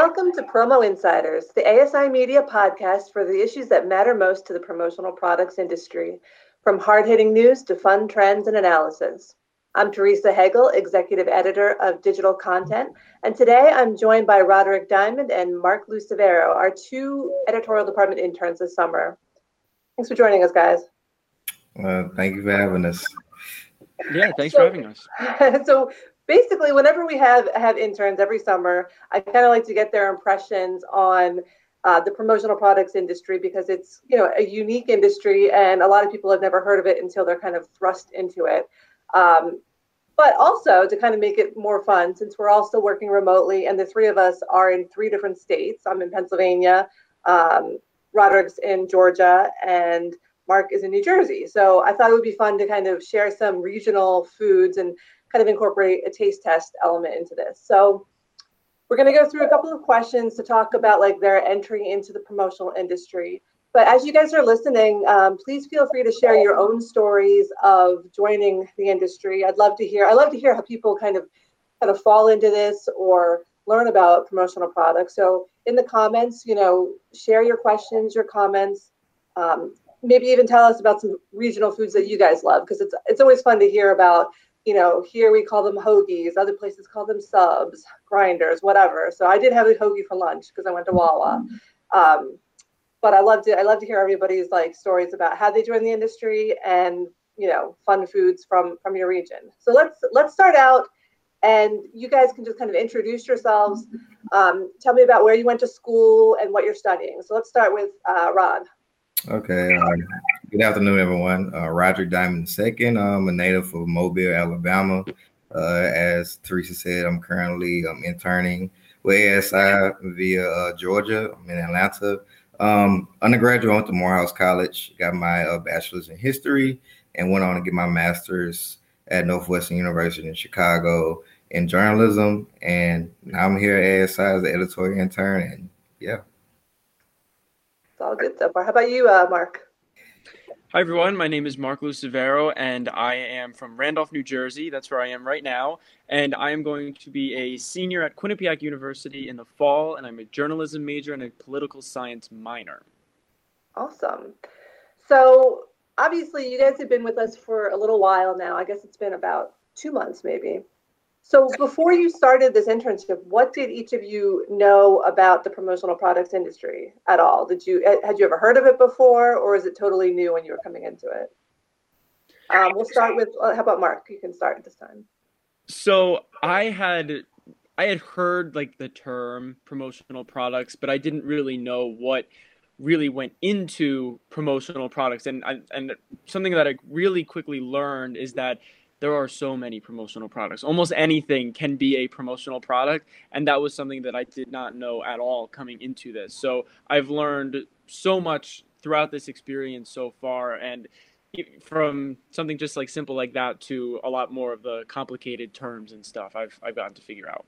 Welcome to Promo Insiders, the ASI Media podcast for the issues that matter most to the promotional products industry, from hard hitting news to fun trends and analysis. I'm Teresa Hegel, Executive Editor of Digital Content, and today I'm joined by Roderick Diamond and Mark Lucevero, our two editorial department interns this summer. Thanks for joining us, guys. Uh, thank you for having us. Yeah, thanks so, for having us. so basically, whenever we have have interns every summer, I kind of like to get their impressions on uh, the promotional products industry because it's you know a unique industry and a lot of people have never heard of it until they're kind of thrust into it. Um, but also to kind of make it more fun, since we're all still working remotely and the three of us are in three different states. I'm in Pennsylvania, um, Roderick's in Georgia, and Mark is in New Jersey. So I thought it would be fun to kind of share some regional foods and kind of incorporate a taste test element into this. So we're going to go through a couple of questions to talk about like their entry into the promotional industry. But as you guys are listening, um, please feel free to share your own stories of joining the industry. I'd love to hear. I love to hear how people kind of kind of fall into this or learn about promotional products. So in the comments, you know, share your questions, your comments. Um, maybe even tell us about some regional foods that you guys love because it's it's always fun to hear about you know here we call them hoagies other places call them subs grinders whatever. So i did have a hoagie for lunch because i went to wawa. Um, but i love to i love to hear everybody's like stories about how they joined the industry and you know fun foods from from your region. So let's let's start out and you guys can just kind of introduce yourselves. Um, tell me about where you went to school and what you're studying. So let's start with uh, Rod Okay. Uh, good afternoon, everyone. Uh, Roger Diamond II. I'm a native of Mobile, Alabama. Uh, as Teresa said, I'm currently um, interning with ASI via uh, Georgia. I'm in Atlanta. Um, undergraduate, I went to Morehouse College, got my uh, bachelor's in history, and went on to get my master's at Northwestern University in Chicago in journalism. And now I'm here at ASI as an editorial intern. And yeah. It's all good so far. How about you, uh, Mark? Hi, everyone. My name is Mark Lucivero, and I am from Randolph, New Jersey. That's where I am right now. And I am going to be a senior at Quinnipiac University in the fall, and I'm a journalism major and a political science minor. Awesome. So, obviously, you guys have been with us for a little while now. I guess it's been about two months, maybe. So before you started this internship, what did each of you know about the promotional products industry at all? Did you had you ever heard of it before, or is it totally new when you were coming into it? Um, we'll start with how about Mark? You can start this time. So I had I had heard like the term promotional products, but I didn't really know what really went into promotional products and and something that I really quickly learned is that there are so many promotional products. Almost anything can be a promotional product. And that was something that I did not know at all coming into this. So I've learned so much throughout this experience so far. And from something just like simple like that to a lot more of the complicated terms and stuff I've, I've gotten to figure out.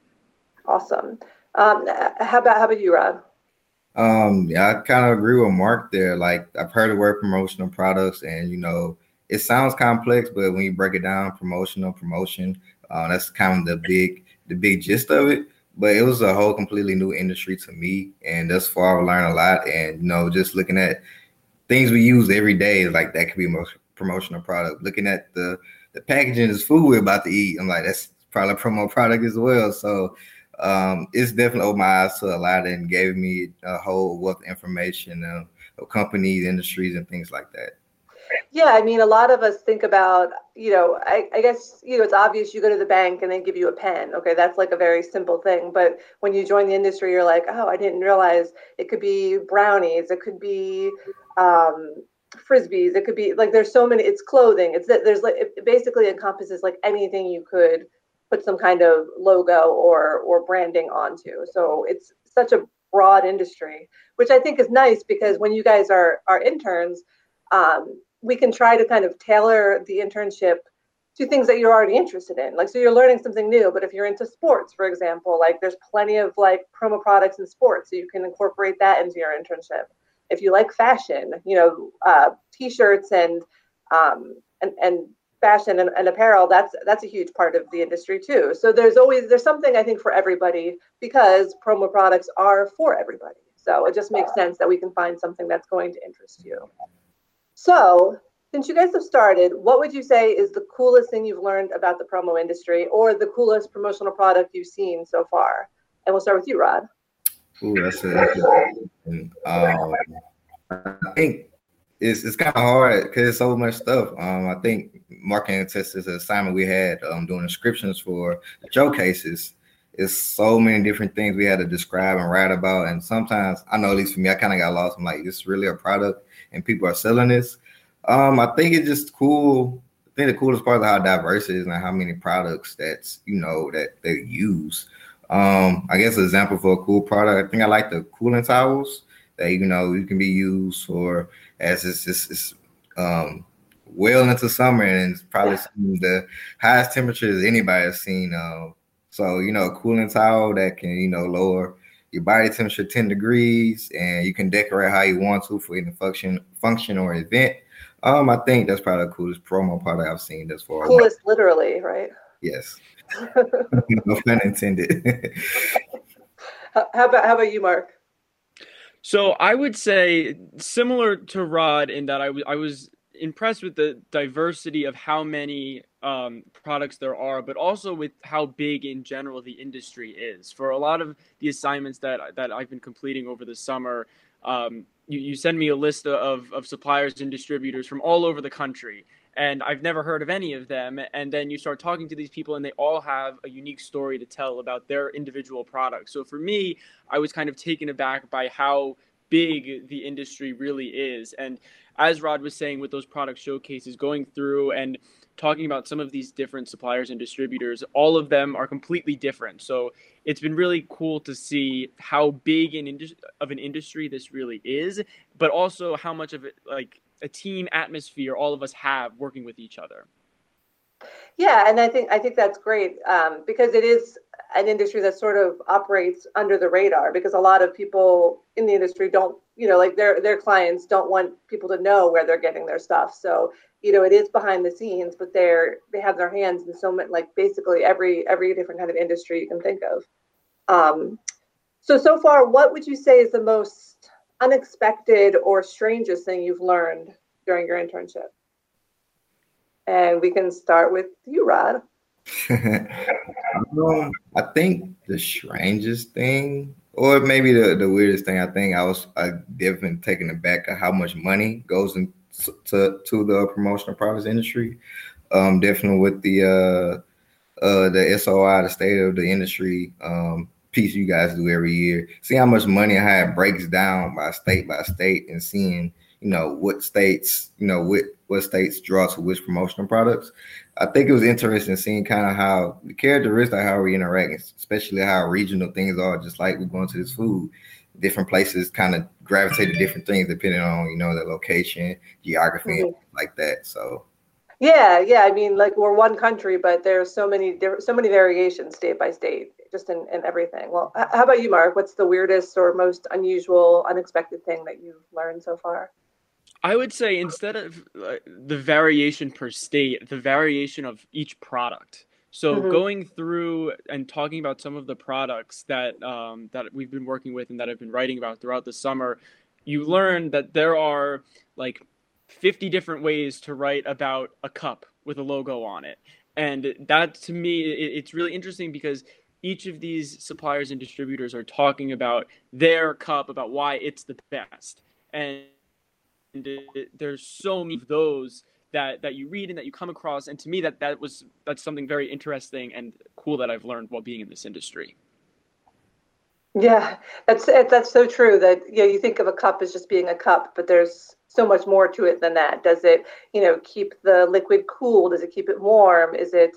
Awesome. Um, how about, how about you, Rod? Um, yeah, I kind of agree with Mark there. Like I've heard the word promotional products and, you know, it sounds complex, but when you break it down, promotional promotion, uh, that's kind of the big the big gist of it. But it was a whole completely new industry to me, and thus far I've learned a lot. And you know, just looking at things we use every day, like that could be a promotional product. Looking at the the packaging is food we're about to eat, I'm like that's probably a promo product as well. So um, it's definitely opened my eyes to a lot and gave me a whole wealth of information of, of companies, industries, and things like that. Yeah, I mean, a lot of us think about, you know, I, I, guess, you know, it's obvious you go to the bank and they give you a pen. Okay, that's like a very simple thing. But when you join the industry, you're like, oh, I didn't realize it could be brownies, it could be um, frisbees, it could be like there's so many. It's clothing. It's that there's like it basically encompasses like anything you could put some kind of logo or or branding onto. So it's such a broad industry, which I think is nice because when you guys are are interns. Um, we can try to kind of tailor the internship to things that you're already interested in. Like, so you're learning something new, but if you're into sports, for example, like there's plenty of like promo products in sports, so you can incorporate that into your internship. If you like fashion, you know, uh, t-shirts and um, and and fashion and, and, apparel that's that's a huge part of the industry too so there's always there's something i think for everybody because promo products are for everybody so it just makes sense that we can find something that's going to interest you so since you guys have started what would you say is the coolest thing you've learned about the promo industry or the coolest promotional product you've seen so far and we'll start with you rod Ooh, that's a, that's a um, I think it's it's kind of hard because it's so much stuff. Um, I think marketing test is an assignment we had um, doing descriptions for showcases. It's so many different things we had to describe and write about, and sometimes I know at least for me, I kind of got lost. I'm like, this is really a product, and people are selling this. Um, I think it's just cool. I think the coolest part is how diverse it is and how many products that's you know that they use. Um, I guess an example for a cool product. I think I like the cooling towels that you know you can be used for as it's just it's um well into summer and it's probably yeah. the highest temperatures anybody has seen. Uh, so you know, a cooling towel that can you know lower your body temperature 10 degrees and you can decorate how you want to for any function function or event. Um, I think that's probably the coolest promo product I've seen this far. Coolest literally, right? Yes. no pun intended. how about how about you, Mark? So I would say similar to Rod in that I, w- I was impressed with the diversity of how many um, products there are, but also with how big in general the industry is. For a lot of the assignments that that I've been completing over the summer, um, you, you send me a list of, of suppliers and distributors from all over the country, and I've never heard of any of them. And then you start talking to these people, and they all have a unique story to tell about their individual products. So for me, I was kind of taken aback by how big the industry really is. And as Rod was saying, with those product showcases, going through and talking about some of these different suppliers and distributors, all of them are completely different. So it's been really cool to see how big an indus- of an industry this really is, but also how much of it like a team atmosphere all of us have working with each other. Yeah, and I think I think that's great um, because it is an industry that sort of operates under the radar because a lot of people in the industry don't, you know, like their their clients don't want people to know where they're getting their stuff. So you know, it is behind the scenes, but they're they have their hands in so many like basically every every different kind of industry you can think of. Um, so so far, what would you say is the most unexpected or strangest thing you've learned during your internship? And we can start with you, Rod. um, I think the strangest thing, or maybe the, the weirdest thing, I think I was I definitely taken aback at how much money goes into to, to the promotional products industry. Um, definitely with the uh, uh, the SOI, the state of the industry um, piece you guys do every year. See how much money how it breaks down by state by state, and seeing you know what states you know what what states draw to which promotional products. I think it was interesting seeing kind of how the characteristics of how we interact, especially how regional things are. Just like we're going to this food, different places kind of gravitate to different things depending on you know the location, geography, mm-hmm. like that. So. Yeah, yeah. I mean, like we're one country, but there's so many different, so many variations state by state, just in, in everything. Well, how about you, Mark? What's the weirdest or most unusual, unexpected thing that you've learned so far? I would say instead of uh, the variation per state, the variation of each product. So mm-hmm. going through and talking about some of the products that um, that we've been working with and that I've been writing about throughout the summer, you learn that there are like 50 different ways to write about a cup with a logo on it, and that to me it, it's really interesting because each of these suppliers and distributors are talking about their cup, about why it's the best, and there's so many of those that that you read and that you come across. And to me that that was that's something very interesting and cool that i've learned while being in this industry. Yeah that's that's so true that you know you think of a cup as just being a cup but there's so much more to it than that. Does it you know keep the liquid cool? Does it keep it warm? Is it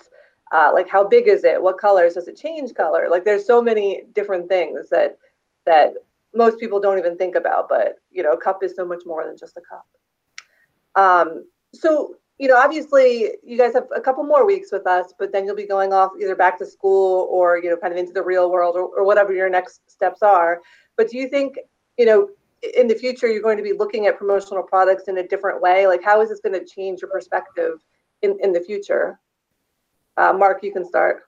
uh, like how big is it? What colors? Does it change color? Like there's so many different things that that most people don't even think about. But you know, a cup is so much more than just a cup. Um, so you know, obviously, you guys have a couple more weeks with us, but then you'll be going off either back to school or you know, kind of into the real world or, or whatever your next steps are. But do you think you know? in the future you're going to be looking at promotional products in a different way like how is this going to change your perspective in, in the future. Uh, Mark, you can start.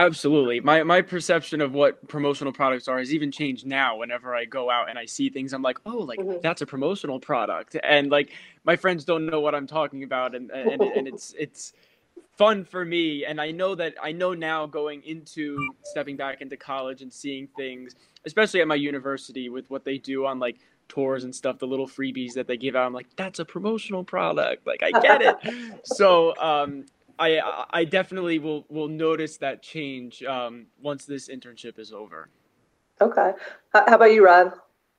Absolutely. My my perception of what promotional products are has even changed now whenever I go out and I see things I'm like, "Oh, like mm-hmm. that's a promotional product." And like my friends don't know what I'm talking about and and, and it's it's fun for me and I know that I know now going into stepping back into college and seeing things, especially at my university with what they do on like tours and stuff, the little freebies that they give out. I'm like, that's a promotional product. Like I get it. so um I I definitely will will notice that change um, once this internship is over. Okay. How about you, Rod?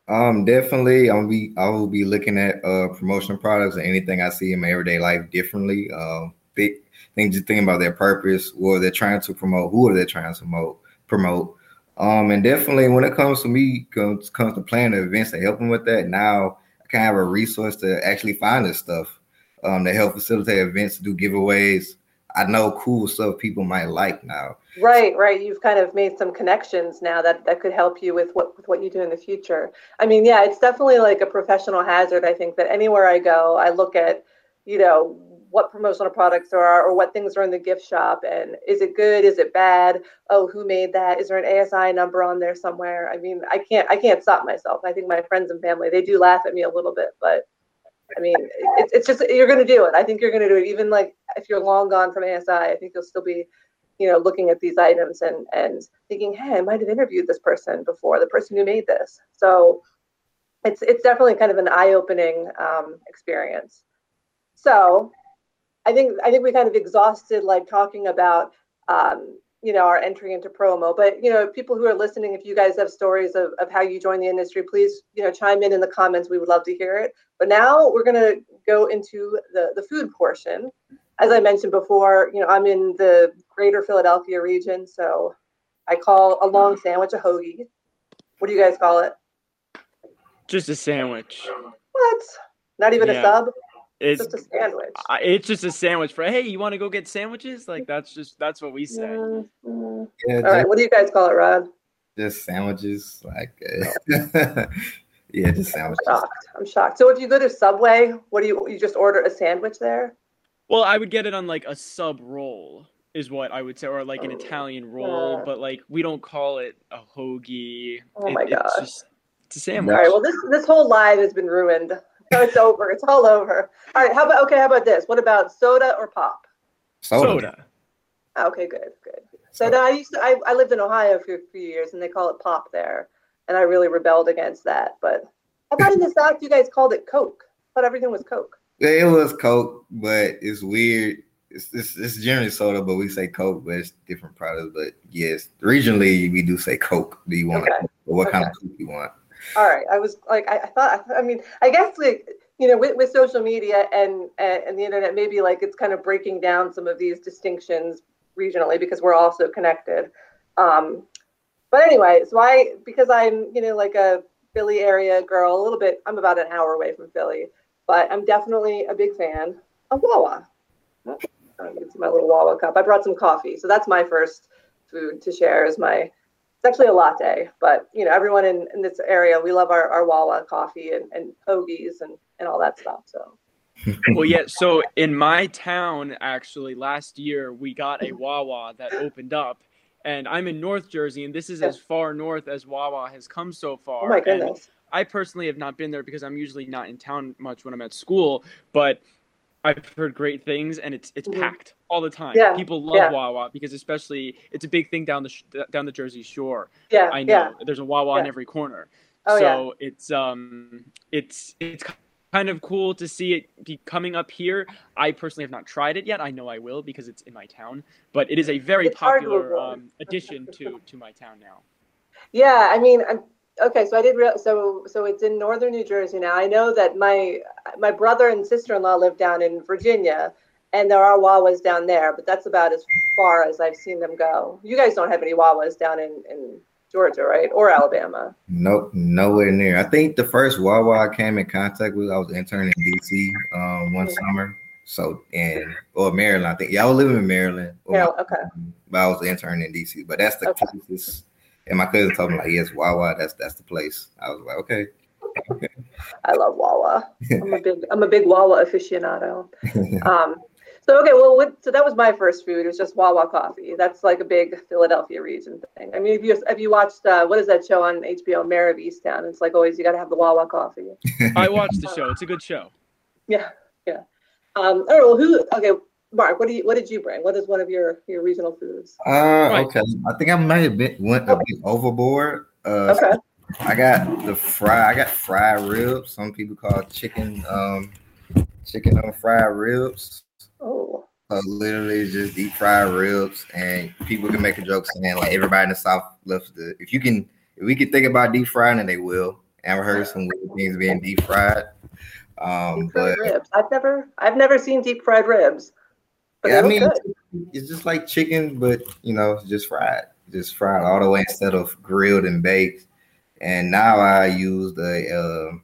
Um, definitely, I'll be I will be looking at uh promotion products and anything I see in my everyday life differently. Um, think think just thinking about their purpose, what they're trying to promote, who are they trying to promote, promote. Um, and definitely when it comes to me comes comes to planning events and helping with that, now I kind of have a resource to actually find this stuff. Um, to help facilitate events, do giveaways, I know cool stuff people might like now. Right, right. You've kind of made some connections now that that could help you with what with what you do in the future. I mean, yeah, it's definitely like a professional hazard. I think that anywhere I go, I look at, you know, what promotional products there are or what things are in the gift shop and is it good is it bad oh who made that is there an asi number on there somewhere i mean i can't i can't stop myself i think my friends and family they do laugh at me a little bit but I mean, it's, it's just you're going to do it. I think you're going to do it. Even like if you're long gone from ASI, I think you'll still be, you know, looking at these items and and thinking, hey, I might have interviewed this person before, the person who made this. So it's it's definitely kind of an eye-opening um, experience. So I think I think we kind of exhausted like talking about um, you know our entry into promo but you know people who are listening if you guys have stories of, of how you joined the industry please you know chime in in the comments we would love to hear it but now we're going to go into the the food portion as i mentioned before you know i'm in the greater philadelphia region so i call a long sandwich a hoagie what do you guys call it just a sandwich what not even yeah. a sub it's just a sandwich. It's just a sandwich for hey, you want to go get sandwiches? Like that's just that's what we say. Mm-hmm. Yeah, All right, what do you guys call it, Rod? Just sandwiches, like uh, yeah, just sandwiches. I'm shocked. I'm shocked. So if you go to Subway, what do you you just order a sandwich there? Well, I would get it on like a sub roll is what I would say, or like an oh, Italian roll, yeah. but like we don't call it a hoagie. Oh my gosh. It's just it's a sandwich. All right. Well, this this whole live has been ruined. No, it's over. It's all over. All right. How about okay? How about this? What about soda or pop? Soda. soda. Ah, okay, good, good. So now I used to. I, I lived in Ohio for a few years, and they call it pop there, and I really rebelled against that. But I thought in the South you guys called it Coke. But everything was Coke. Yeah, it was Coke, but it's weird. It's, it's, it's generally soda, but we say Coke, but it's different products. But yes, regionally we do say Coke. Do you want okay. what okay. kind of Coke you want? all right i was like i, I thought i mean i guess like you know with, with social media and, and the internet maybe like it's kind of breaking down some of these distinctions regionally because we're also connected um, but anyway so i because i'm you know like a philly area girl a little bit i'm about an hour away from philly but i'm definitely a big fan of wawa oh, see my little wawa cup i brought some coffee so that's my first food to share is my it's actually a latte, but you know, everyone in, in this area, we love our, our Wawa coffee and, and hoagies and, and all that stuff. So well, yeah. So in my town, actually, last year we got a Wawa that opened up, and I'm in North Jersey, and this is as far north as Wawa has come so far. Oh my goodness! And I personally have not been there because I'm usually not in town much when I'm at school, but I've heard great things, and it's it's mm-hmm. packed all the time. Yeah. People love yeah. Wawa because especially it's a big thing down the sh- down the Jersey Shore. Yeah, I know yeah. there's a Wawa in every corner. Oh, so it's um it's it's kind of cool to see it be coming up here. I personally have not tried it yet. I know I will because it's in my town, but it is a very it's popular um, addition to to my town now. Yeah, I mean, I'm okay so i did real so so it's in northern new jersey now. I know that my my brother and sister-in-law live down in virginia and there are wawas down there but that's about as far as i've seen them go. You guys don't have any wawas down in in georgia right? Or alabama? Nope nowhere near. I think the first wawa i came in contact with i was interning in dc um, one mm-hmm. summer. So in or maryland i think yeah i was living in maryland. Yeah okay. But i was interning in dc but that's the okay. closest and my cousin told me like, yes, Wawa, that's that's the place. I was like, okay. okay. I love Wawa. I'm a big I'm a big Wawa aficionado. Um, So okay, well, what, so that was my first food. It was just Wawa coffee. That's like a big Philadelphia region thing. I mean, if you if you watched uh, what is that show on HBO, Mare of Easttown? It's like always you got to have the Wawa coffee. I watched the show. It's a good show. Yeah, yeah. Um, all right. Well, who? Okay, Mark. What do you? What did you bring? What is one of your your regional foods? Uh, right. okay. I think I might have been went a bit overboard. Uh, okay. I got the fry. I got fried ribs. Some people call it chicken. Um, chicken on fried ribs. Oh. So literally just deep fried ribs, and people can make a joke saying like everybody in the South loves the. If you can, if we can think about deep frying, and they will. And I've heard some weird things being deep fried. Um, deep fried but ribs. I've never, I've never seen deep fried ribs. Yeah, I mean, it's just like chicken, but you know, just fried, just fried all the way instead of grilled and baked. And now I use the uh,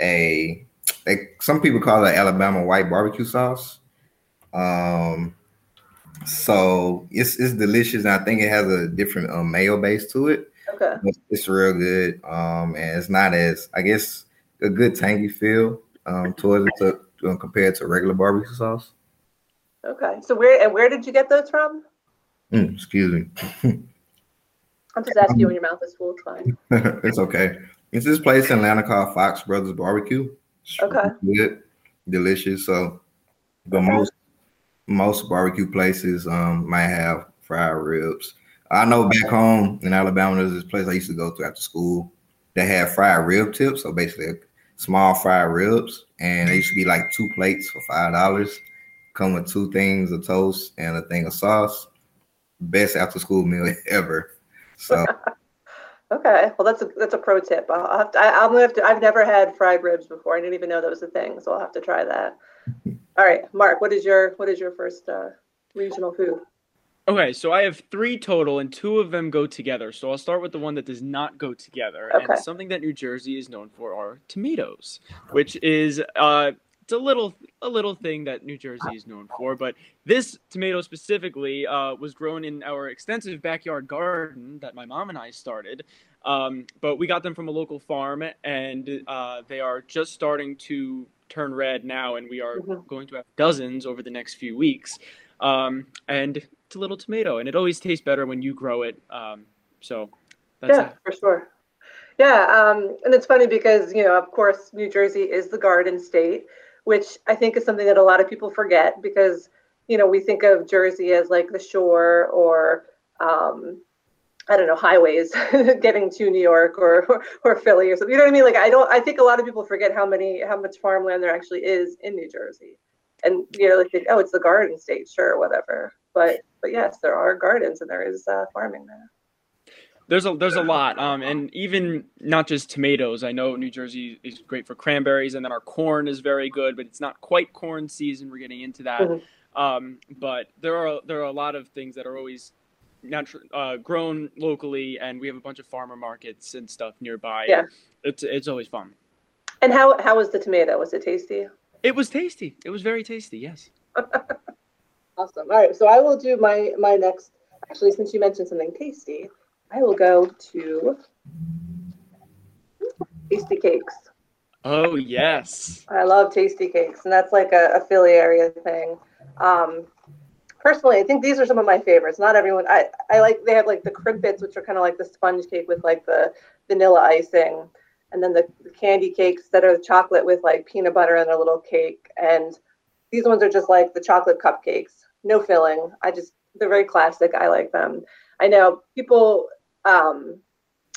a like some people call it Alabama white barbecue sauce. Um, so it's it's delicious. And I think it has a different um, mayo base to it. Okay, it's real good. Um, and it's not as I guess a good tangy feel um towards it to, um, compared to regular barbecue sauce. Okay, so where and where did you get those from? Mm, excuse me. I'm just asking you when your mouth is full. It's fine. it's okay. It's this place in Atlanta called Fox Brothers Barbecue. It's okay. Good, delicious. So, but okay. most most barbecue places um might have fried ribs. I know back home in Alabama, there's this place I used to go to after school that had fried rib tips. So basically, small fried ribs, and they used to be like two plates for five dollars. Come with two things of toast and a thing of sauce. Best after school meal ever. So. okay, well that's a that's a pro tip. I'll have to. I, am gonna have to. I've never had fried ribs before. I didn't even know that was a thing, so I'll have to try that. All right, Mark, what is your what is your first uh, regional food? Okay, so I have three total, and two of them go together. So I'll start with the one that does not go together. Okay. And something that New Jersey is known for are tomatoes, which is uh, it's a little a little thing that New Jersey is known for. But this tomato specifically uh, was grown in our extensive backyard garden that my mom and I started. Um, but we got them from a local farm, and uh, they are just starting to turn red now, and we are mm-hmm. going to have dozens over the next few weeks. Um, and it's a little tomato, and it always tastes better when you grow it. Um, so yeah, it. for sure. Yeah, um, and it's funny because you know, of course, New Jersey is the garden state, which I think is something that a lot of people forget because you know we think of Jersey as like the shore or um, I don't know highways getting to New York or, or, or Philly or something. You know what I mean? Like I don't. I think a lot of people forget how many how much farmland there actually is in New Jersey, and you know, like oh, it's the Garden State, sure, whatever. But but yes, there are gardens and there is uh, farming there. There's a there's a lot, um, and even not just tomatoes. I know New Jersey is great for cranberries, and then our corn is very good, but it's not quite corn season. We're getting into that. Mm-hmm. Um, but there are there are a lot of things that are always natural uh, grown locally, and we have a bunch of farmer markets and stuff nearby. Yeah, it's it's always fun. And how how was the tomato? Was it tasty? It was tasty. It was very tasty. Yes. awesome. All right, so I will do my my next. Actually, since you mentioned something tasty, I will go to Tastykakes. Oh yes. I love Tastykakes, and that's like a, a Philly area thing. Um, personally, I think these are some of my favorites. Not everyone. I I like they have like the crimpets, which are kind of like the sponge cake with like the vanilla icing, and then the, the candy cakes that are chocolate with like peanut butter and a little cake. And these ones are just like the chocolate cupcakes, no filling. I just they're very classic. I like them. I know people um,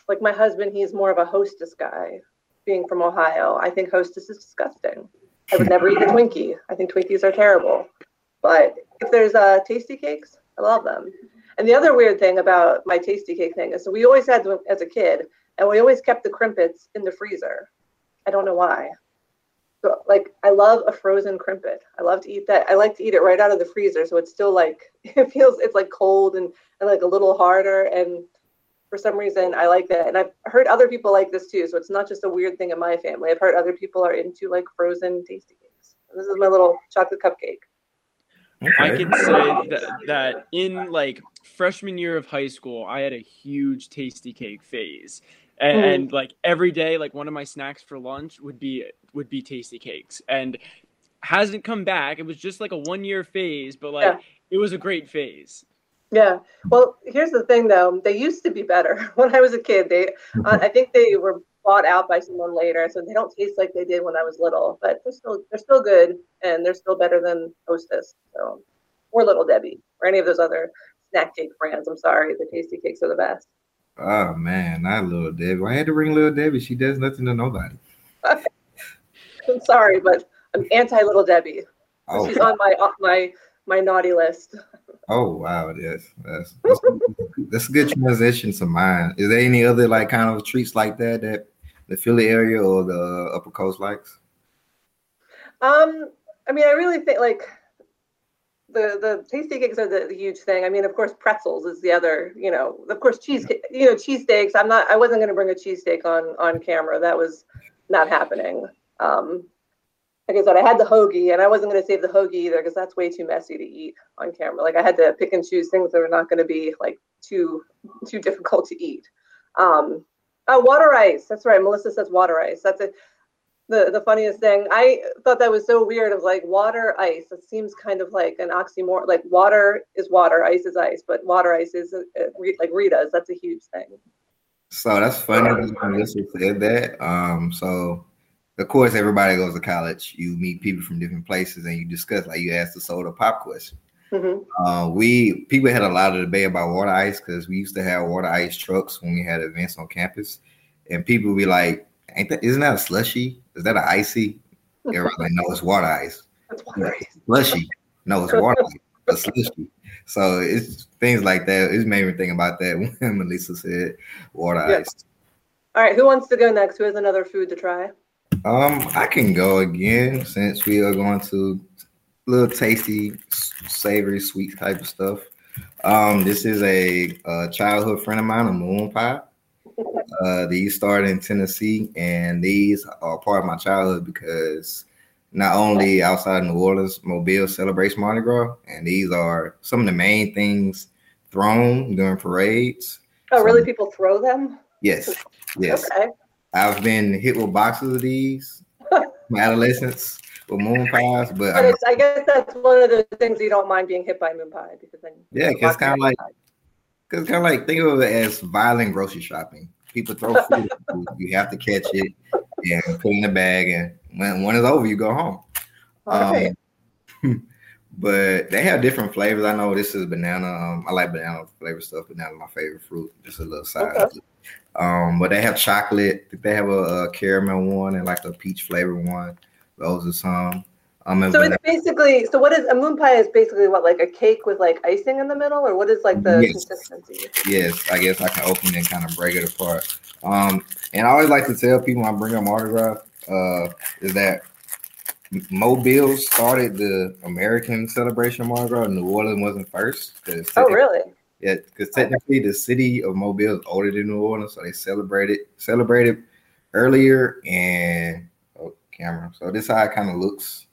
like my husband. He's more of a Hostess guy. Being from Ohio, I think Hostess is disgusting. I would never eat a Twinkie. I think Twinkies are terrible. But if there's uh, Tastykakes, I love them. And the other weird thing about my Tastykake thing is so we always had them as a kid, and we always kept the crimpets in the freezer. I don't know why. So, like, I love a frozen crimpet. I love to eat that. I like to eat it right out of the freezer, so it's still like it feels it's like cold and, and like a little harder. And for some reason, I like that. And I've heard other people like this too. So it's not just a weird thing in my family. I've heard other people are into like frozen Tastykakes. This is my little chocolate cupcake. Okay. I can say that, that in like freshman year of high school, I had a huge Tastykake phase. And, mm. and, like every day, like one of my snacks for lunch would be would be Tastykakes. And hasn't come back. It was just like a one year phase, but like yeah. it was a great phase. Yeah. Well, here's the thing though. They used to be better when I was a kid. They, uh, I think they were bought out by someone later, so they don't taste like they did when I was little. But they're still they're still good, and they're still better than Hostess. So, or Little Debbie, or any of those other snack cake brands. I'm sorry, the Tastykakes are the best. Oh man, not Little Debbie. I had to bring Little Debbie. She does nothing to nobody. I'm sorry, but I'm anti Little Debbie. Oh. She's on my my my naughty list. Oh wow, yes, that's that's, that's a good transition to mine. Is there any other like kind of treats like that that the Philly area or the Upper Coast likes? Um, I mean, I really think like the the Tastykakes are the, the, huge thing. I mean, of course, pretzels is the other. You know, of course, cheese. You know, cheesesteaks. I'm not. I wasn't going to bring a cheesesteak on on camera. That was not happening. Um, like I said, I had the hoagie, and I wasn't going to save the hoagie either because that's way too messy to eat on camera. Like I had to pick and choose things that were not going to be like too too difficult to eat. Um, oh, water ice. That's right. Melissa says water ice. That's. The the funniest thing. I thought that was so weird. Of like water ice. It seems kind of like an oxymoron. Like water is water, ice is ice, but water ice is uh, like Rita's. That's a huge thing. So that's funny. Melissa said that. Um, so of course, everybody goes to college. You meet people from different places, and you discuss. Like you asked the soda pop question. Mm-hmm. Uh, we people had a lot of debate about water ice because we used to have water ice trucks when we had events on campus, and people would be like, "Ain't that? Isn't that a slushy? Is that an icy?" Everybody's like, "No, it's water ice." That's water ice. Slushy? No, it's water ice. A slushy. So it's things like that. It's made me think about that when Melissa said water yep. ice. All right, who wants to go next? Who has another food to try? Um, I can go again since we are going to little tasty, savory, sweet type of stuff. Um, this is a, a childhood friend of mine, a moon pie. Uh, these started in Tennessee, and these are part of my childhood because not only outside New Orleans, Mobile celebrates Mardi Gras, and these are some of the main things thrown during parades. Oh, really? People throw them? Yes, yes. Okay. I've been hit with boxes of these my adolescence with moon pies, but, but I guess that's one of the things you don't mind being hit by moon pie because then yeah, it's kind of like because kind of like think of it as violent grocery shopping. People throw food, you have to catch it and put in the bag, and when when it's over, you go home. Okay. Um, but they have different flavors. I know this is banana. Um, I like banana flavor stuff. Banana my favorite fruit. Just a little side. Okay. Um, but they have chocolate. They have a, a, caramel one and like a peach flavor one. Those are some. Um, so it's basically so what is a moon pie is basically what like a cake with like icing in the middle or what is like the yes. consistency? Yes, I guess I can open it and kind of break it apart. Um, and I always like to tell people when I bring up autograph uh, is that Mobile started the American celebration of Mardi Gras. New Orleans wasn't first. Oh, really? Yeah, because technically the city of Mobile is older than New Orleans, so they celebrated celebrated earlier and oh, camera. So this how it kind of looks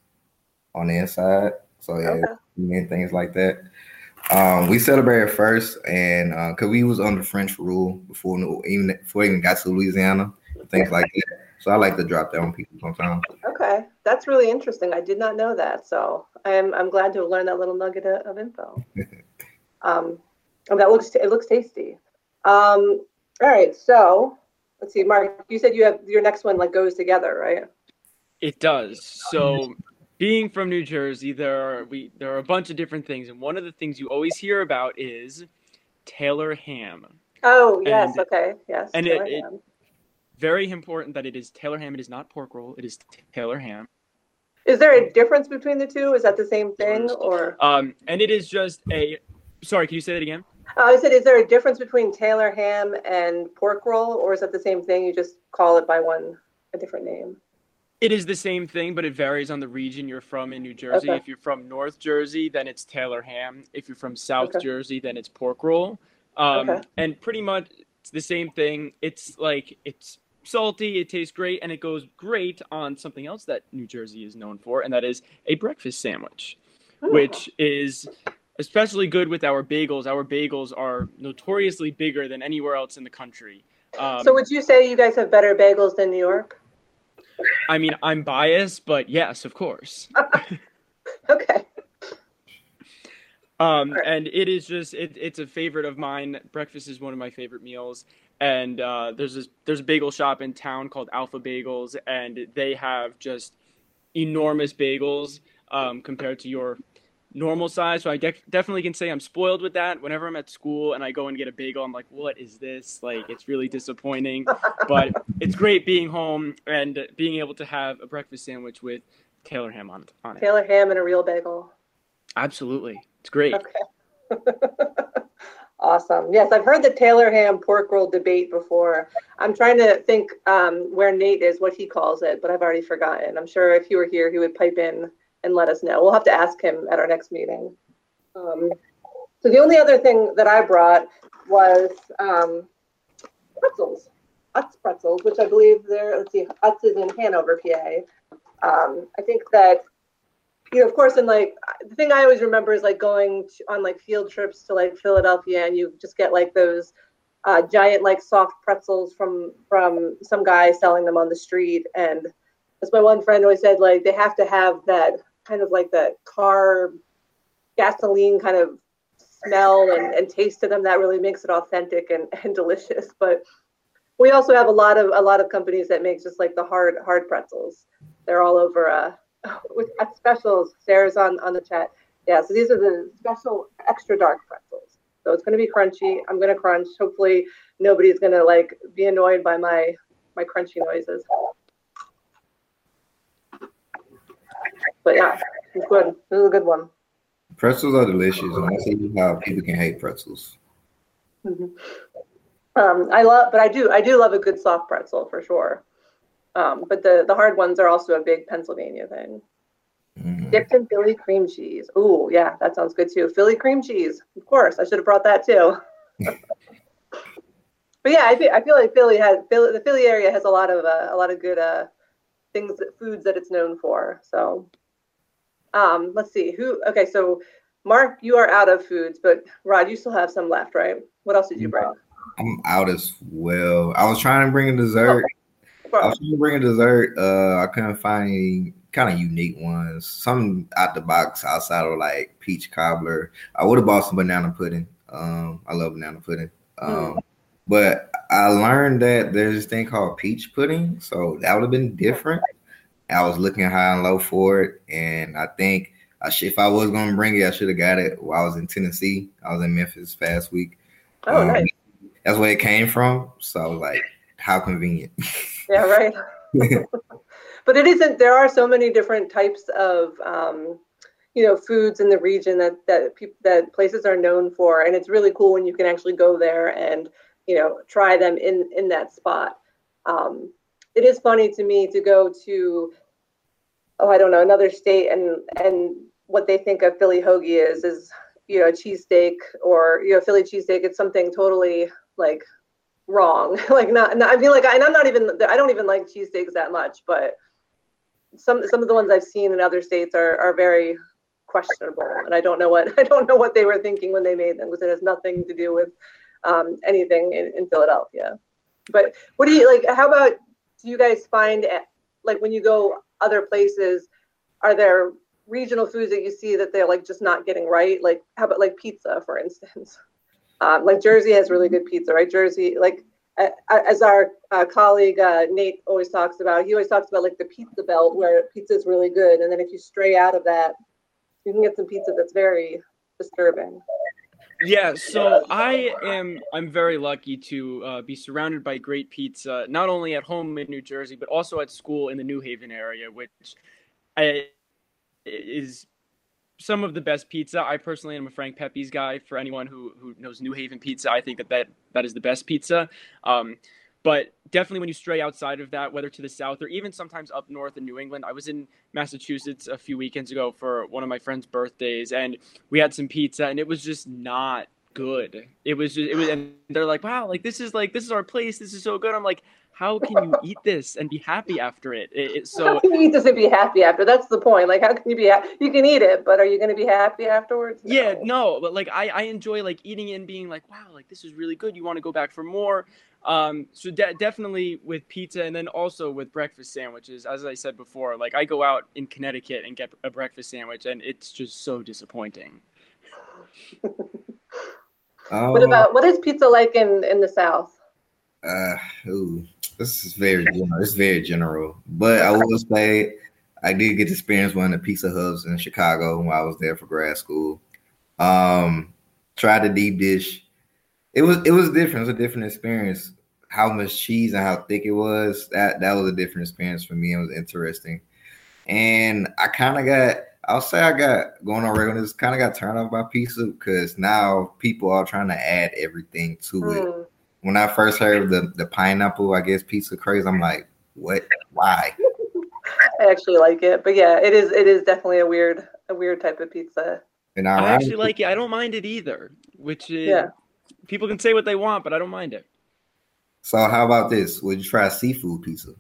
on the inside. So yeah, okay. and things like that. Um, we celebrated first, and because uh, we was under French rule before New, even before even got to Louisiana, things like that. So I like to drop that on people sometimes. Okay, that's really interesting. I did not know that, so I'm I'm glad to have learned that little nugget of, of info. um, Oh, that looks it looks tasty. Um, all right, so let's see, Mark. You said you have your next one like goes together, right? It does. So, being from New Jersey, there are we there are a bunch of different things, and one of the things you always hear about is Taylor ham. Oh yes, and, okay, yes. And it, it, very important that it is Taylor ham. It is not pork roll. It is Taylor ham. Is there a difference between the two? Is that the same thing, or? Um, and it is just a. Sorry, can you say that again? I said, is there a difference between Taylor ham and pork roll, or is that the same thing? You just call it by one a different name. It is the same thing, but it varies on the region you're from in New Jersey. Okay. If you're from North Jersey, then it's Taylor ham. If you're from South okay. Jersey, then it's pork roll. Um, okay. And pretty much it's the same thing. It's like it's salty, it tastes great, and it goes great on something else that New Jersey is known for, and that is a breakfast sandwich, oh. which is especially good with our bagels. Our bagels are notoriously bigger than anywhere else in the country. Um, so, would you say you guys have better bagels than New York? I mean, I'm biased, but yes, of course. okay. Um, right. and it is just it, it's a favorite of mine. Breakfast is one of my favorite meals. And uh, there's this there's a bagel shop in town called Alpha Bagels, and they have just enormous bagels um, compared to your normal size. So I de- definitely can say I'm spoiled with that. Whenever I'm at school and I go and get a bagel, I'm like, what is this? Like, it's really disappointing. but it's great being home and being able to have a breakfast sandwich with Taylor ham on, on it. Taylor ham and a real bagel. Absolutely. It's great. Okay. awesome. Yes, I've heard the Taylor ham pork roll debate before. I'm trying to think um, where Nate is, what he calls it, but I've already forgotten. I'm sure if he were here, he would pipe in and let us know. We'll have to ask him at our next meeting. Um, so the only other thing that I brought was um, pretzels, Utz pretzels, which I believe they're, let's see, Utz is in Hanover, PA. Um, I think that, you know, of course, in like, the thing I always remember is like going to, on like field trips to like Philadelphia and you just get like those uh, giant like soft pretzels from from some guy selling them on the street and as my one friend always said like they have to have that kind of like the car gasoline kind of smell and, and taste to them that really makes it authentic and, and delicious. But we also have a lot of a lot of companies that make just like the hard hard pretzels. They're all over uh with at specials. Sarah's on on the chat. Yeah so these are the special extra dark pretzels. So it's going to be crunchy. I'm going to crunch. Hopefully nobody's going to like be annoyed by my my crunchy noises But yeah, it's good. This is a good one. Pretzels are delicious, and I see how people can hate pretzels. Mm-hmm. Um, I love, but I do, I do love a good soft pretzel for sure. Um, but the the hard ones are also a big Pennsylvania thing. Mm-hmm. Dipped in Philly cream cheese. Oh yeah, that sounds good too. Philly cream cheese, of course. I should have brought that too. but yeah, I feel, I feel like Philly has Philly, the Philly area has a lot of uh, a lot of good uh, things, foods that it's known for. So um, let's see who. Okay, so Mark, you are out of foods, but Rod, you still have some left, right? What else did you bring? I'm out as well. I was trying to bring a dessert. Oh, I was trying to bring a dessert. Uh, I couldn't find any kind of unique ones. Some out the box outside of like peach cobbler. I would have bought some banana pudding. Um, I love banana pudding. Um, mm. but I learned that there's this thing called peach pudding, so that would have been different. I was looking high and low for it, and I think I should, if I was going to bring it, I should have got it while I was in Tennessee. I was in Memphis past week. Oh, um, nice. That's where it came from. So like, how convenient. Yeah, right. but it isn't. There are so many different types of, um, you know, foods in the region that that people that places are known for, and it's really cool when you can actually go there and you know try them in in that spot. Um, it is funny to me to go to oh I don't know another state and and what they think of Philly hoagie is is you know a cheesesteak or you know Philly cheesesteak. It's something totally like wrong. like not, not I mean like and I'm not even I don't even like cheesesteaks that much, but some some of the ones I've seen in other states are are very questionable, and I don't know what I don't know what they were thinking when they made them because it has nothing to do with um, anything in, in Philadelphia. But what do you like? How about do you guys find like when you go other places, are there regional foods that you see that they're like just not getting right? Like how about like pizza, for instance? Um, like Jersey has really good pizza, right? Jersey, like as our uh, colleague uh, Nate always talks about, he always talks about like the pizza belt where pizza is really good, and then if you stray out of that, you can get some pizza that's very disturbing. Yeah, so I am I'm very lucky to uh, be surrounded by great pizza, not only at home in New Jersey, but also at school in the New Haven area, which I, is some of the best pizza. I personally am a Frank Pepe's guy. For anyone who who knows New Haven pizza, I think that that, that is the best pizza. Um, but definitely when you stray outside of that, whether to the south or even sometimes up north in New England, I was in Massachusetts a few weekends ago for one of my friend's birthdays, and we had some pizza, and it was just not good. It was just it was, and they're like, wow, like this is like this is our place. This is so good. I'm like, how can you eat this and be happy after it? it, it so how can you eat this and be happy after? That's the point. Like, how can you be? Ha- you can eat it, but are you going to be happy afterwards? No. Yeah, no. But like, I I enjoy like eating it and being like, wow, like this is really good. You want to go back for more. Um, so de- definitely with pizza, and then also with breakfast sandwiches. As I said before, like I go out in Connecticut and get a breakfast sandwich, and it's just so disappointing. um, what about what is pizza like in in the South? Uh, ooh, this is very general. It's very general, but I will say I did get to experience one of the pizza hubs in Chicago while I was there for grad school. Um, tried the deep dish. It was it was different. It was a different experience. How much cheese and how thick it was that that was a different experience for me. It was interesting, and I kind of got. I'll say I got going on regular. Kind of got turned off by pizza because now people are trying to add everything to it hmm when I first heard the the pineapple, I guess pizza craze, I'm like, what? Why? I actually like it, but yeah, it is it is definitely a weird a weird type of pizza. And I actually like it. I don't mind it either. Which is yeah. people can say what they want, but I don't mind it. So how about this? Would you try seafood pizza?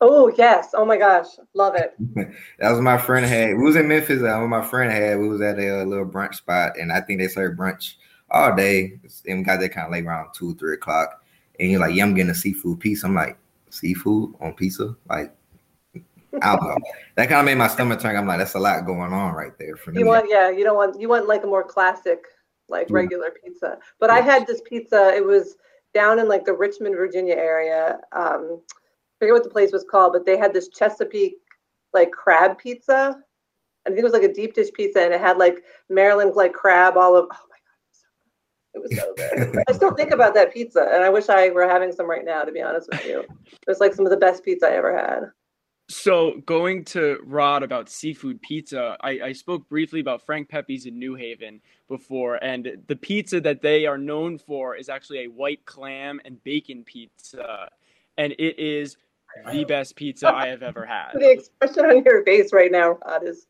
Oh yes! Oh my gosh, love it. that was my friend had. We was in Memphis. Uh, that was my friend had. We was at a, a little brunch spot, and I think they served brunch all day. And we got there kind of late around two, three o'clock. And you're like, yeah, I'm getting a seafood piece. I'm like, seafood on pizza? Like, I don't know. That kind of made my stomach turn. I'm like, that's a lot going on right there for me. You want, yeah, you don't want, you want like a more classic, like regular pizza. But yeah. I had this pizza. It was down in like the Richmond, Virginia area. Um, I forget what the place was called, but they had this Chesapeake like crab pizza. I think it was like a deep dish pizza, and it had like Maryland like crab all of. Oh it was so good. I still think about that pizza, and I wish I were having some right now. To be honest with you, it was like some of the best pizza I ever had. So going to Rod about seafood pizza, I, I spoke briefly about Frank Pepe's in New Haven before, and the pizza that they are known for is actually a white clam and bacon pizza, and it is the best pizza I have ever had. the expression on your face right now, Rod, is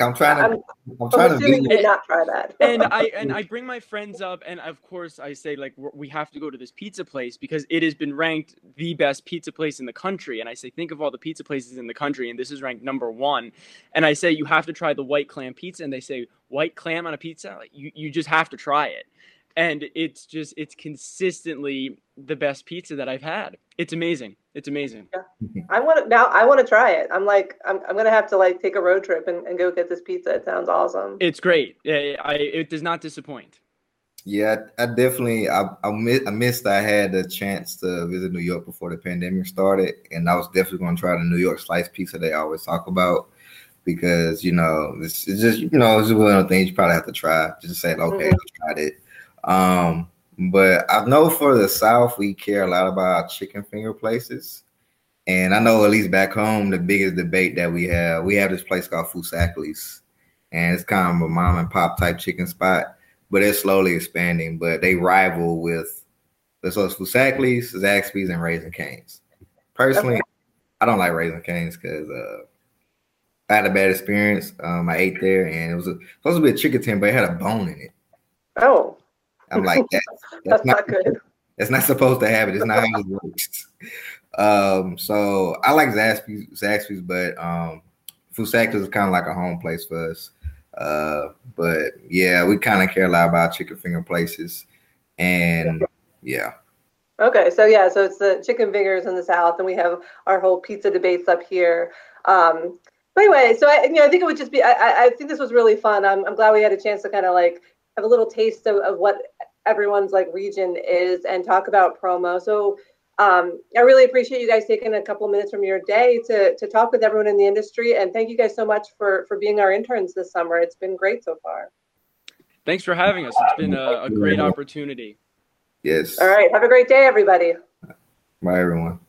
I'm trying to. I'm, I'm trying I'm to. You not try that. and I and I bring my friends up, and of course I say like we have to go to this pizza place because it has been ranked the best pizza place in the country. And I say think of all the pizza places in the country, and this is ranked number one. And I say you have to try the white clam pizza, and they say white clam on a pizza, you you just have to try it. And it's just it's consistently the best pizza that I've had. It's amazing. It's amazing. Yeah. I want to now. I want to try it. I'm like, I'm, I'm gonna have to like take a road trip and, and go get this pizza. It sounds awesome. It's great. Yeah, I it does not disappoint. Yeah, I definitely I I, miss, I missed I had the chance to visit New York before the pandemic started, and I was definitely going to try the New York slice pizza they always talk about because you know it's, it's just you know it's one of the things you probably have to try. Just say okay, mm-hmm. I tried it. Um, but I know for the South, we care a lot about chicken finger places. And I know at least back home, the biggest debate that we have, we have this place called Foosackly's. And it's kind of a mom and pop type chicken spot, but it's slowly expanding. But they rival with so it's Foosackly's, Zaxby's, and Raising Cane's. Personally, I don't like Raising Cane's because uh, I had a bad experience. Um, I ate there and it was a, supposed to be a chicken tin, but it had a bone in it. Oh. I'm like, that's, that's, that's not, not, good. That's not supposed to happen. It's not how it works. Um, so I like Zaxby's, Zaxby's, but um, Foosackly's is kind of like a home place for us. Uh, but yeah, we kind of care a lot about chicken finger places, and yeah. Okay, so yeah, so it's the chicken fingers in the south, and we have our whole pizza debates up here. Um, but anyway, so I, you know, I think it would just be. I, I think this was really fun. I'm, I'm glad we had a chance to kind of like have a little taste of, of what everyone's like region is and talk about promo. So um, I really appreciate you guys taking a couple minutes from your day to, to talk with everyone in the industry. And thank you guys so much for, for being our interns this summer. It's been great so far. Thanks for having us. It's been a, a great opportunity. Yes. All right. Have a great day, everybody. Bye, everyone.